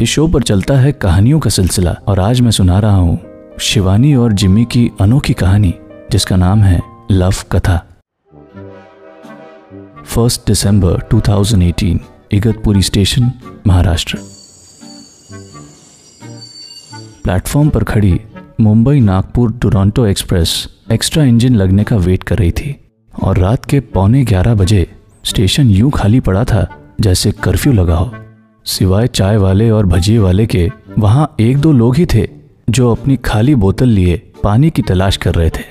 इस शो पर चलता है कहानियों का सिलसिला, और आज मैं सुना रहा हूँ शिवानी और जिम्मी की अनोखी कहानी, जिसका नाम है लव कथा। फ़र्स्ट दिसंबर 2018 इगतपुरी स्टेशन, महाराष्ट्र। प्लेटफॉर्म पर खड़ी Mumbai Nagpur Duronto express extra engine लगने का वेट कर रही थी, और रात के पौने ग्यारह बजे स्टेशन यूँ खाली पड़ा था जैसे कर्फ्यू लगा हो। सिवाय चाय वाले और भजिए वाले के, वहाँ एक दो लोग ही थे, जो अपनी खाली बोतल लिए पानी की तलाश कर रहे थे।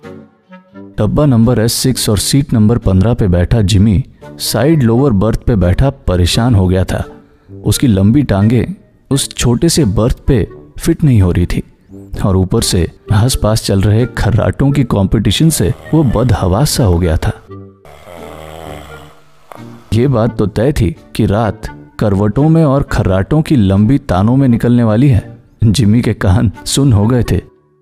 डब्बा नंबर एस सिक्स और सीट नंबर पंद्रह पे बैठा जिमी, साइड लोअर बर्थ पे बैठा परेशान हो गया था। उसकी लंबी टांगे उस छोटे से बर्थ पे फिट नहीं हो रही थी, और ऊपर से आस पास चल रहे खर्राटों की कंपटीशन से वो बदहवास सा हो गया था। ये बात तो तय थी कि रात करवटों में और खर्राटों की लंबी तानों में निकलने वाली है। जिमी के कान सुन हो गए थे।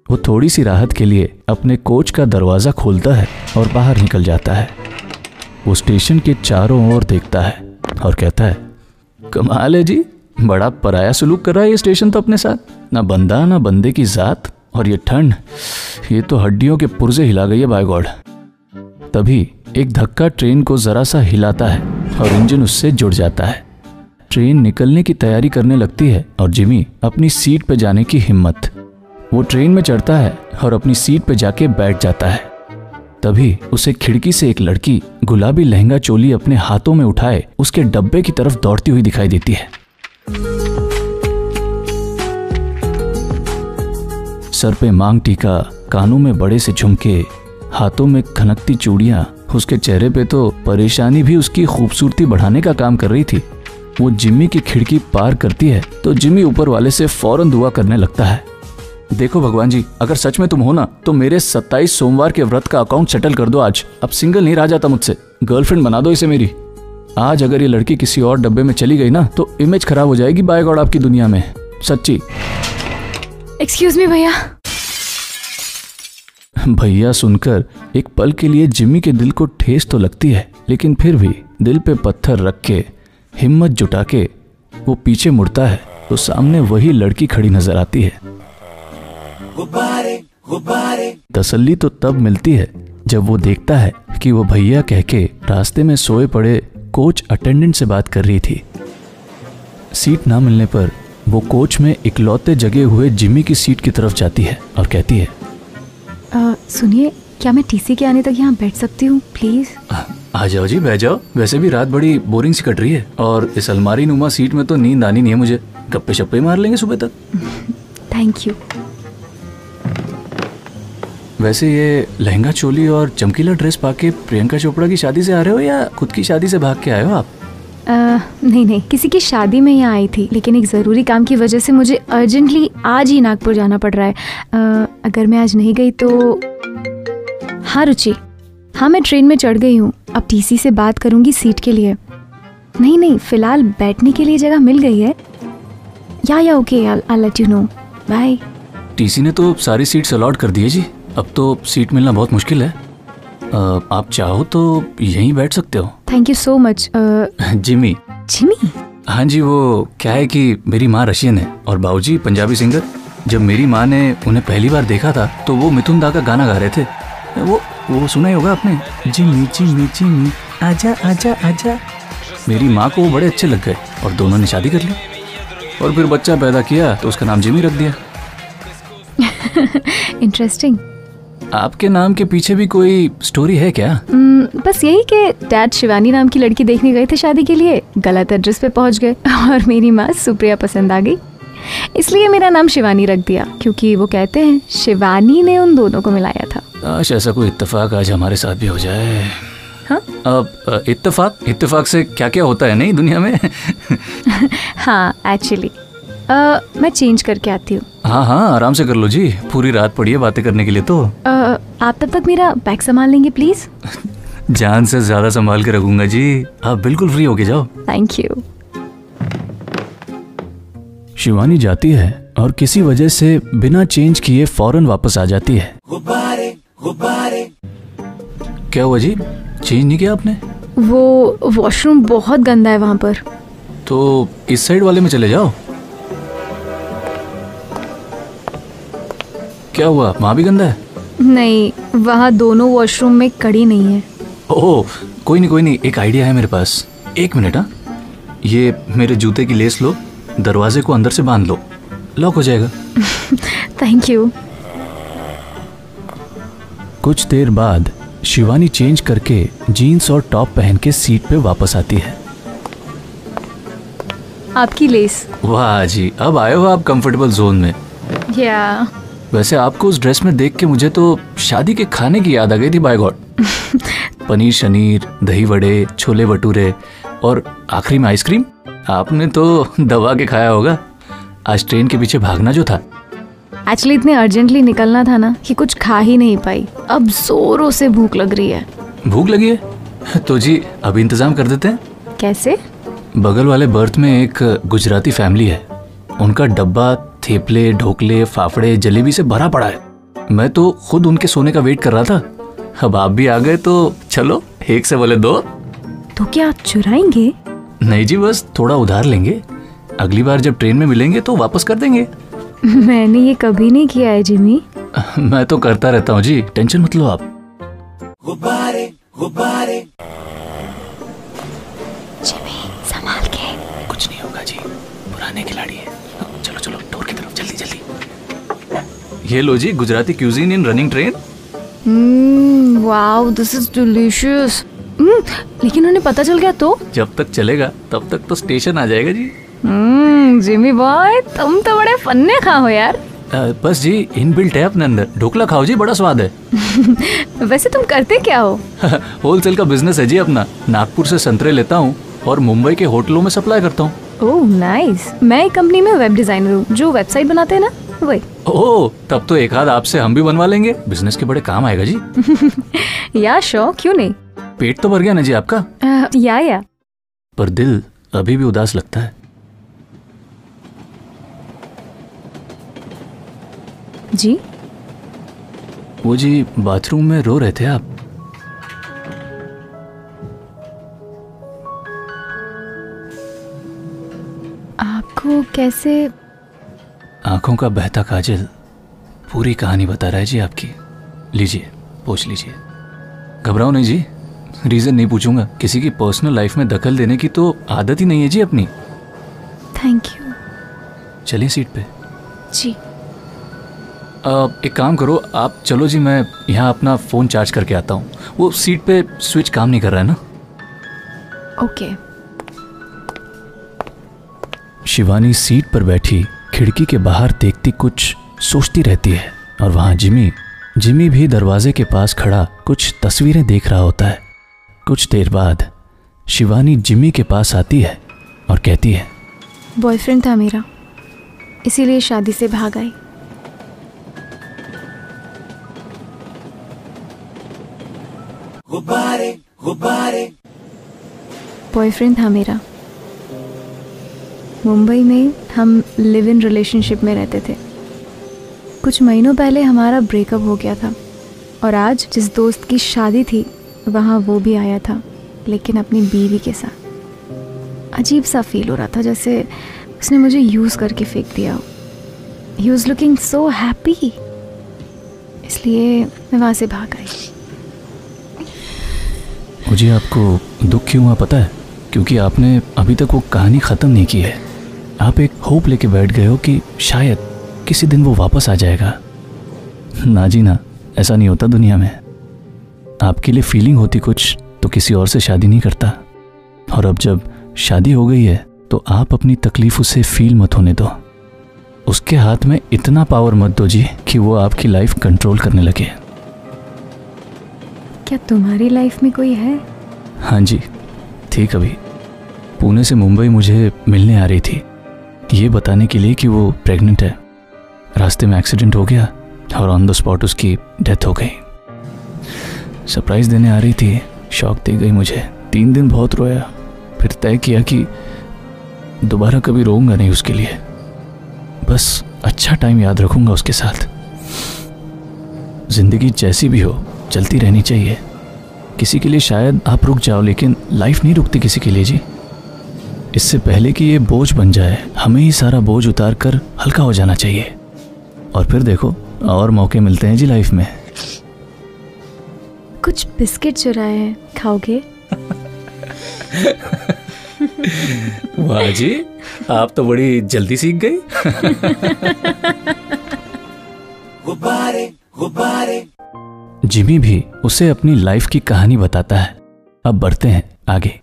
वो थोड़ी सी राहत के लिए अपने कोच का दरवाज़ा खोलता है और बाहर निकल जाता है। वो स्टेशन के चारों ओर देखता है और कहता है, कमाल है जी, बड़ा पराया सलूक कर रहा है ये स्टेशन तो अपने साथ। ना बंदा, ना बंदे की जात और ये ठंड, ये तो हड्डियों के पुर्जे हिला गई है बाय गॉड तभी एक धक्का ट्रेन को जरा सा हिलाता है और इंजन उससे जुड़ जाता है। ट्रेन निकलने की तैयारी करने लगती है और जिमी अपनी सीट पे जाने की हिम्मत। वो ट्रेन में चढ़ता है और अपनी सीट पे जाके बैठ जाता है। तभी उसे खिड़की से एक लड़की गुलाबी लहंगा चोली अपने हाथों में उठाए, उसके डब्बे की तरफ़ दौड़ती हुई दिखाई देती है। सर पे मांग टीका, कानों में बड़े से झुमके, हाथों में खनकती चूड़ियाँ, उसके चेहरे पे तो परेशानी भी उसकी खूबसूरती बढ़ाने का काम कर रही थी। वो जिम्मी की खिड़की पार करती है तो जिम्मी ऊपर वाले से फ़ौरन दुआ करने लगता है। देखो भगवान जी अगर सच में तुम हो ना तो मेरे 27 सोमवार के व्रत का अकाउंट सेटल कर दो आज। अब सिंगल नहीं रह जाता मुझसे। गर्लफ्रेंड बना दो इसे मेरी। आज अगर ये लड़की किसी और डब्बे में चली गई ना तो इमेज खराब हो जाएगी बाय गॉड आपकी दुनिया में। सच्ची। एक्सक्यूज मी भैया। भैया सुनकर एक पल के लिए जिम्मी के दिल को ठेस तो लगती है लेकिन फिर भी दिल पे पत्थर रख के हिम्मत जुटा के वो पीछे मुड़ता है तो सामने वही लड़की खड़ी नज़र आती है। तसल्ली तो तब मिलती है जब वो देखता है कि वो भैया कह के रास्ते में सोए पड़े कोच अटेंडेंट से बात कर रही थी। सीट ना मिलने पर वो कोच में इकलौते जगे हुए जिमी की सीट की तरफ़ जाती है और कहती है सुनिए क्या मैं टीसी के आने तक यहाँ बैठ सकती हूँ प्लीज़? आ आ जाओ जी बह जाओ। वैसे भी रात बड़ी बोरिंग सी कट रही है। और इस अलमारी नुमा सीट में तो नींद आनी नहीं है मुझे। गप्पे शप्पे मार लेंगे सुबह तक। थैंक यू वैसे ये लहंगा चोली और चमकीला ड्रेस पाके प्रियंका चोपड़ा की शादी से आ रहे हो या खुद की शादी से भाग के आए हो आप? अ, नहीं नहीं। किसी की शादी में यहाँ आई थी लेकिन एक ज़रूरी काम की वजह से मुझे अर्जेंटली आज ही नागपुर जाना पड़ रहा है। अ, अगर मैं आज नहीं गई तो हाँ रुचि। हाँ मैं ट्रेन में चढ़ गई हूँ। अब टीसी से बात करूँगी सीट के लिए। नहीं नहीं फ़िलहाल बैठने के लिए जगह मिल गई है। Yeah yeah okay I let you know bye TC ने तो सारी सीट्स अलॉट कर दी है जी। अब तो सीट मिलना बहुत मुश्किल है। आ, आप चाहो तो यहीं बैठ सकते हो। Thank you so much Jimmy Jimmy हाँ जी वो क्या है कि मेरी माँ रशियन है और बाबूजी पंजाबी सिंगर जब मेरी माँ ने उन्हें पहली बार देखा था तो वो मिथुन दा का गाना गा रहे थे। वो वो सुना ही होगा आपने। Jimmy Jimmy Jimmy. आजा आजा आजा। मेरी माँ को वो बड़े अच्छे लग गए और दोनों ने शादी कर ली। और फिर बच्चा पैदा किया तो उसका नाम जिमी रख दिया। इंटरेस्टिंग आपके नाम के पीछे भी कोई स्टोरी है क्या? हम्म, बस यही कि डैड शिवानी नाम की लड़की देखने गए थे शादी के लिए गलत एड्रेस पे पहुँच गए और मेरी माँ सुप्रिया पसंद आ गई। इसलिए मेरा नाम शिवानी रख दिया क्योंकि वो कहते हैं शिवानी ने उन दोनों को मिलाया था। काश ऐसा कोई इत्तेफाक आज हमारे साथ भी हो जाए। हाँ? अब इत्तेफाक? इत्तेफाक से क्या क्या होता है नहीं दुनिया में? हाँ एक्चुअली मैं चेंज करके आती हूँ। हाँ हाँ आराम से कर लो जी। पूरी रात पड़ी है बातें करने के लिए तो। अ, आप तब तक मेरा बैग संभाल लेंगे प्लीज़ जान से ज़्यादा संभाल के रखूँगा जी। आप बिल्कुल फ्री होके जाओ। थैंक यू शिवानी जाती है और किसी वजह से बिना चेंज किए फ़ौरन वापस आ जाती है। गुबारे, गुबारे। क्या हुआ जी? चेंज नहीं किया आपने? वो वॉशरूम बहुत गंदा है वहाँ पर। तो इस साइड वाले में चले जाओ। क्या हुआ? वहाँ भी गंदा है? नहीं वहाँ दोनों वॉशरूम में कड़ी नहीं है। ओ, कोई नहीं कोई नहीं एक आइडिया है मेरे पास। एक मिनट हाँ। ये मेरे जूते की लेस लो। दरवाजे को अंदर से बाँध लो। लॉक हो जाएगा। थैंक यू कुछ देर बाद शिवानी चेंज करके जीन्स और टॉप पहन के सीट पे वापस आती है। आपकी लेस वाह जी अब आए हो आप कंफर्टेबल जोन में। या वैसे आपको उस ड्रेस में देख के मुझे तो शादी के खाने की याद आ गई थी बाय गॉड पनीर शनीर दही वड़े छोले भटूरे और आखिरी में आइसक्रीम आपने तो दबा के खाया होगा। आज ट्रेन के पीछे भागना जो था। एक्चुअली इतने अर्जेंटली निकलना था ना कि कुछ खा ही नहीं पाई। अब जोरों से भूख लग रही है। भूख लगी है? तो जी अभी इंतज़ाम कर देते हैं। कैसे? बगल वाले बर्थ में एक गुजराती फैमिली है। उनका डब्बा थेपले ढोकले फाफड़े जलेबी से भरा पड़ा है। मैं तो खुद उनके सोने का वेट कर रहा था। अब आप भी आ गए तो चलो एक से बोले दो। तो क्या आप चुराएँगे? नहीं जी बस थोड़ा उधार लेंगे। अगली बार जब ट्रेन में मिलेंगे तो वापस कर देंगे। मैंने ये कभी नहीं किया है जिमी। मैं तो करता रहता हूँ जी टेंशन मत लो आप। जिमी संभाल के। कुछ नहीं होगा जी पुराने खिलाड़ी है। चलो चलो डोर की तरफ़ जल्दी जल्दी। ये लो जी Gujarati cuisine in running train wow this is delicious लेकिन उन्हें पता चल गया तो? जब तक चलेगा तब तक तो स्टेशन आ जाएगा जी। हम्म जिमी बॉय तुम तो बड़े फन्ने खा हो यार। अ, बस जी इन बिल्ट है अपने अंदर। ढोकला खाओ जी बड़ा स्वाद है। वैसे तुम करते क्या हो? होलसेल का बिज़नेस है जी अपना। नागपुर से संतरे लेता हूँ और मुंबई के होटलों में सप्लाई करता हूँ। ओह नाइस मैं एक कंपनी में वेब डिज़ाइनर हूँ जो वेबसाइट बनाते हैं ना वही। ओह तब तो एक आध आपसे हम भी बनवा लेंगे। बिज़नेस के बड़े काम आएगा जी। या शो क्यों नहीं? पेट तो भर गया ना जी आपका? अ, या या। पर दिल अभी भी उदास लगता है। जी? वो जी बाथरूम में रो रहे थे आप। आपको कैसे? आँखों का बहता काजल पूरी कहानी बता रहा है जी आपकी। लीजिए पूछ लीजिए। घबराओ नहीं जी। रीज़न नहीं पूछूँगा। किसी की पर्सनल लाइफ में दखल देने की तो आदत ही नहीं है जी अपनी। थैंक यू चलिए सीट पे। जी। आ, एक काम करो आप चलो जी मैं यहाँ अपना फ़ोन चार्ज करके आता हूँ। वो सीट पे स्विच काम नहीं कर रहा है ना? ओके शिवानी सीट पर बैठी खिड़की के बाहर देखती कुछ सोचती रहती है। और वहाँ जिमी जिमी भी दरवाजे के पास खड़ा कुछ तस्वीरें देख रहा होता है। कुछ देर बाद शिवानी जिमी के पास आती है और कहती है बॉयफ्रेंड था मेरा इसीलिए शादी से भाग आई। बॉयफ्रेंड था मेरा। मुंबई में हम लिव इन रिलेशनशिप में रहते थे। कुछ महीनों पहले हमारा ब्रेकअप हो गया था और आज जिस दोस्त की शादी थी वहाँ वो भी आया था, लेकिन अपनी बीवी के साथ। अजीब सा फील हो रहा था, जैसे उसने मुझे यूज़ करके फेंक दिया हो। He was looking so happy इसलिए मैं वहाँ से भाग आई। मुझे आपको दुख क्यों हुआ पता है? क्योंकि आपने अभी तक वो कहानी ख़त्म नहीं की है। आप एक होप लेके बैठ गए हो कि शायद किसी दिन वो वापस आ जाएगा। ना जी ना, ऐसा नहीं होता दुनिया में। आपके लिए फीलिंग होती कुछ तो किसी और से शादी नहीं करता। और अब जब शादी हो गई है तो आप अपनी तकलीफ़ उसे फील मत होने दो। उसके हाथ में इतना पावर मत दो जी कि वो आपकी लाइफ कंट्रोल करने लगे। क्या तुम्हारी लाइफ में कोई है? हाँ जी थी कभी। पुणे से मुंबई मुझे मिलने आ रही थी। ये बताने के लिए कि वो प्रेग्नेंट है। रास्ते में एक्सीडेंट हो गया और ऑन द स्पॉट उसकी डेथ हो गई। सरप्राइज़ देने आ रही थी। शौक दे गई मुझे। तीन दिन बहुत रोया। फिर तय किया कि दोबारा कभी रोऊँगा नहीं उसके लिए। बस अच्छा टाइम याद रखूँगा उसके साथ। ज़िंदगी जैसी भी हो, चलती रहनी चाहिए। किसी के लिए शायद आप रुक जाओ, लेकिन लाइफ नहीं रुकती किसी के लिए जी। इससे पहले कि ये बोझ बन जाए, हमें ही सारा बोझ उतार कर हल्का हो जाना चाहिए। और फिर देखो, और मौके मिलते हैं जी लाइफ में। कुछ बिस्किट चुराए हैं खाओगे? वाह जी आप तो बड़ी जल्दी सीख गई। गुब्बारे गुब्बारे। जिमी भी उसे अपनी लाइफ की कहानी बताता है। अब बढ़ते हैं आगे।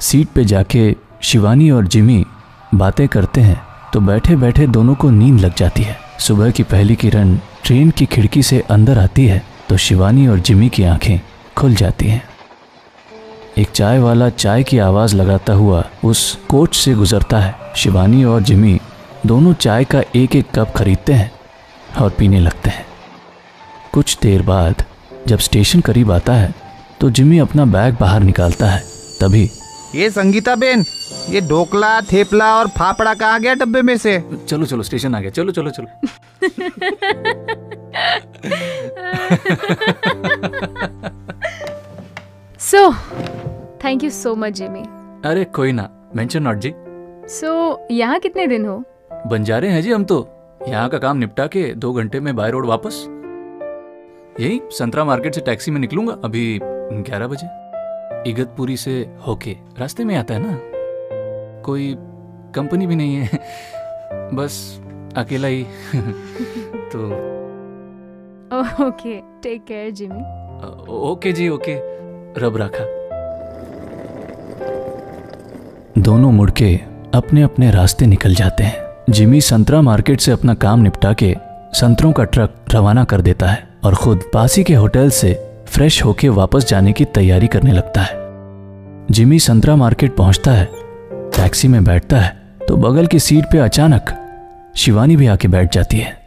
सीट पे जाके शिवानी और जिमी बातें करते हैं तो बैठे बैठे दोनों को नींद लग जाती है। सुबह की पहली किरण ट्रेन की खिड़की से अंदर आती है। तो शिवानी और जिमी की आँखें खुल जाती हैं। एक चाय वाला चाय की आवाज़ लगाता हुआ उस कोच से गुजरता है। शिवानी और जिमी दोनों चाय का एक एक कप खरीदते हैं और पीने लगते हैं। कुछ देर बाद जब स्टेशन करीब आता है तो जिमी अपना बैग बाहर निकालता है। तभी ये संगीता बेन ये ढोकला थेपला और फाफड़ा कहाँ गया डब्बे में से? चलो चलो स्टेशन आ गया। चलो चलो चलो। So thank you so much Jimmy अरे कोई ना। मेंशन नॉट जी। सो so, यहाँ कितने दिन हो? बंजारे हैं जी हम तो। यहाँ का काम निपटा के दो घंटे में बाय रोड वापस। यही संतरा मार्केट से टैक्सी में निकलूँगा अभी ग्यारह बजे। इगतपुरी से होके। रास्ते में आता है ना? कोई कंपनी भी नहीं है। बस अकेला ही। तो okay take care Jimmy okay जी ओके रब रखा दोनों मुड़के अपने अपने रास्ते निकल जाते हैं। जिमी संतरा मार्केट से अपना काम निपटा के संतरों का ट्रक रवाना कर देता है और खुद पासी के होटल से फ्रेश होके वापस जाने की तैयारी करने लगता है। जिमी संतरा मार्केट पहुँचता है टैक्सी में बैठता है तो बगल की सीट पे अचानक शिवानी भी आके बैठ जाती है।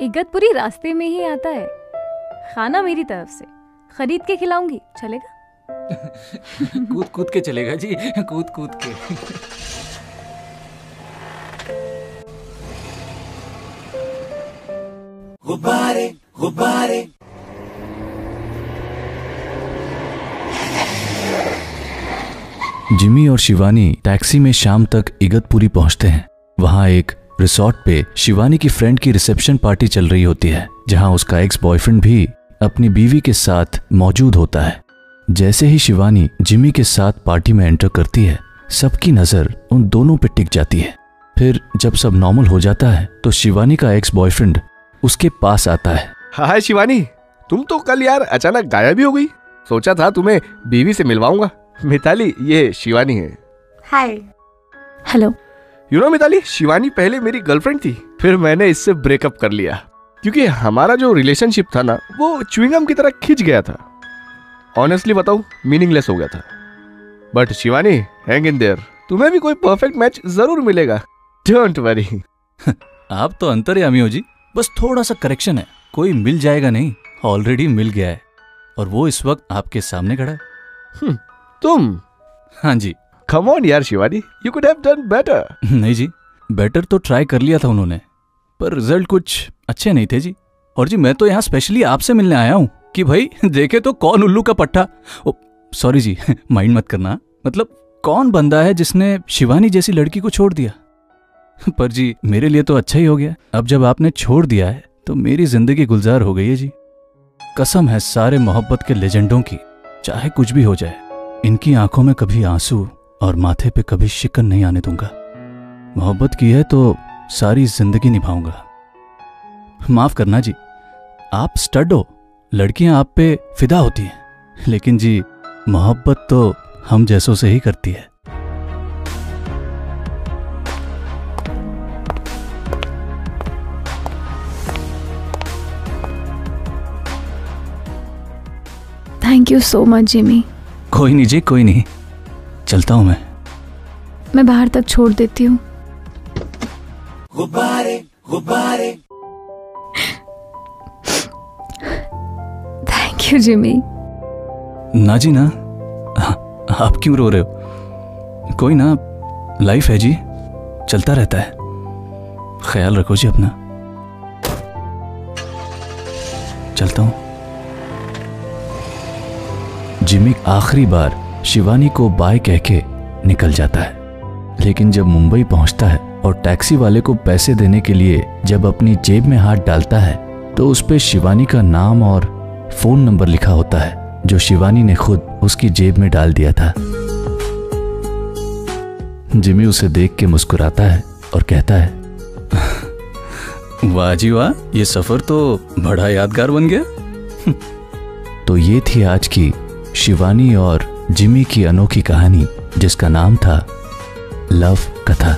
इगतपुरी रास्ते में ही आता है। खाना मेरी तरफ़ से। खरीद के खिलाऊँगी। चलेगा? कूद कूद के चलेगा जी। कूद कूद के। जिमी और शिवानी टैक्सी में शाम तक इगतपुरी पहुँचते हैं। वहाँ एक रिसोर्ट पे शिवानी की फ्रेंड की रिसेप्शन पार्टी चल रही होती है जहाँ उसका एक्स बॉयफ्रेंड भी अपनी बीवी के साथ मौजूद होता है। जैसे ही शिवानी जिमी के साथ पार्टी में एंटर करती है सबकी नज़र उन दोनों पे टिक जाती है। फिर जब सब नॉर्मल हो जाता है तो शिवानी का एक्स बॉयफ्रेंड उसके पास आता है। हाय शिवानी तुम तो कल यार अचानक गायब ही हो गई। सोचा था तुम्हें बीवी से मिलवाऊँगा। मिताली ये शिवानी है। Hi hello you know Mitali Shivani पहले मेरी गर्लफ्रेंड थी फिर मैंने इससे ब्रेकअप कर लिया। क्योंकि हमारा जो रिलेशनशिप था ना वो च्युइंगम की तरह खिंच गया था। ऑनेस्टली बताऊँ मीनिंगलेस हो गया था। But Shivani hang in there तुम्हें भी कोई परफेक्ट मैच ज़रूर मिलेगा। डोंट वरी आप तो अंतर्यामी हो जी। बस थोड़ा सा करेक्शन है। कोई मिल जाएगा नहीं। ऑलरेडी मिल गया है। और वो इस वक्त आपके सामने खड़ा है। तुम? हाँ जी। कम ऑन यार Shivani you could have done better नहीं जी बेटर तो ट्राई कर लिया था उन्होंने, पर रिज़ल्ट कुछ अच्छे नहीं थे जी। और जी, मैं तो यहाँ स्पेशली आपसे मिलने आया हूँ कि भाई, देखे तो कौन उल्लू का पट्टा? सॉरी जी माइंड मत करना। मतलब कौन बंदा है जिसने शिवानी जैसी लड़की को छोड़ दिया? पर जी, मेरे लिए तो अच्छा ही हो गया। अब जब आपने छोड़ दिया है तो मेरी ज़िंदगी गुलजार हो गई है जी। कसम है सारे मोहब्बत के लेजेंडों की, चाहे कुछ भी हो जाए, इनकी आँखों में कभी आँसू और माथे पे कभी शिकन नहीं आने दूँगा। मोहब्बत की है तो सारी ज़िंदगी निभाऊँगा। माफ़ करना जी आप स्टड हो लड़कियाँ आप पे फिदा होती हैं। लेकिन जी मोहब्बत तो हम जैसों से ही करती है। Thank you so much Jimmy कोई नहीं जी कोई नहीं। चलता हूँ मैं। मैं बाहर तक छोड़ देती हूँ। थैंक यू जिमी ना जी ना। हाँ, आप क्यों रो रहे हो? कोई ना लाइफ है जी। चलता रहता है। ख्याल रखो जी अपना। चलता हूँ। जिमी आखिरी बार। शिवानी को बाय कह के निकल जाता है। लेकिन जब मुंबई पहुँचता है और टैक्सी वाले को पैसे देने के लिए जब अपनी जेब में हाथ डालता है तो उस पर शिवानी का नाम और फ़ोन नंबर लिखा होता है जो शिवानी ने खुद उसकी जेब में डाल दिया था। जिमी उसे देख के मुस्कुराता है और कहता है वाह जी वाह ये सफ़र तो बड़ा यादगार बन गया। तो ये थी आज की शिवानी और जिमी की अनोखी कहानी जिसका नाम था लव कथा।